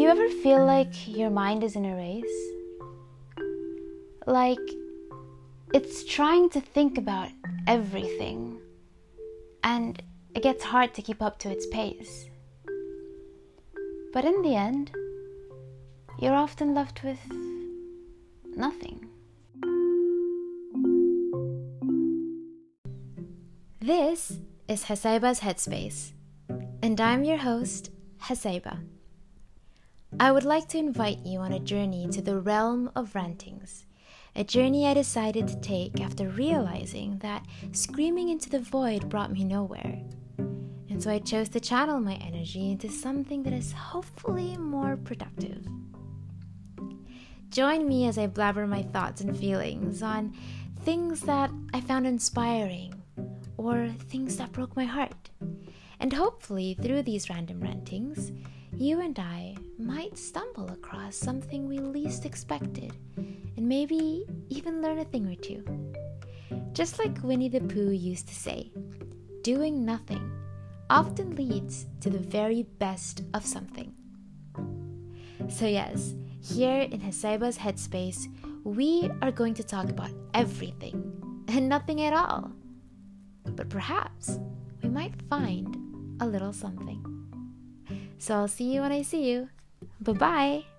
you ever feel like your mind is in a race? Like it's trying to think about everything and it gets hard to keep up to its pace. But in the end, you're often left with nothing. This is Hasaiba's Headspace, and I'm your host, Hasaiba. I would like to invite you on a journey to the realm of rantings, a journey I decided to take after realizing that screaming into the void brought me nowhere. And so I chose to channel my energy into something that is hopefully more productive. Join me as I blabber my thoughts and feelings on things that I found inspiring or things that broke my heart. And hopefully, through these random rantings, you and I might stumble across something we least expected and maybe even learn a thing or two. Just like Winnie the Pooh used to say, doing nothing often leads to the very best of something. So, yes, here in Hasaiba's Headspace, we are going to talk about everything and nothing at all. But perhaps we might find a little something. So I'll see you when I see you. Bye bye.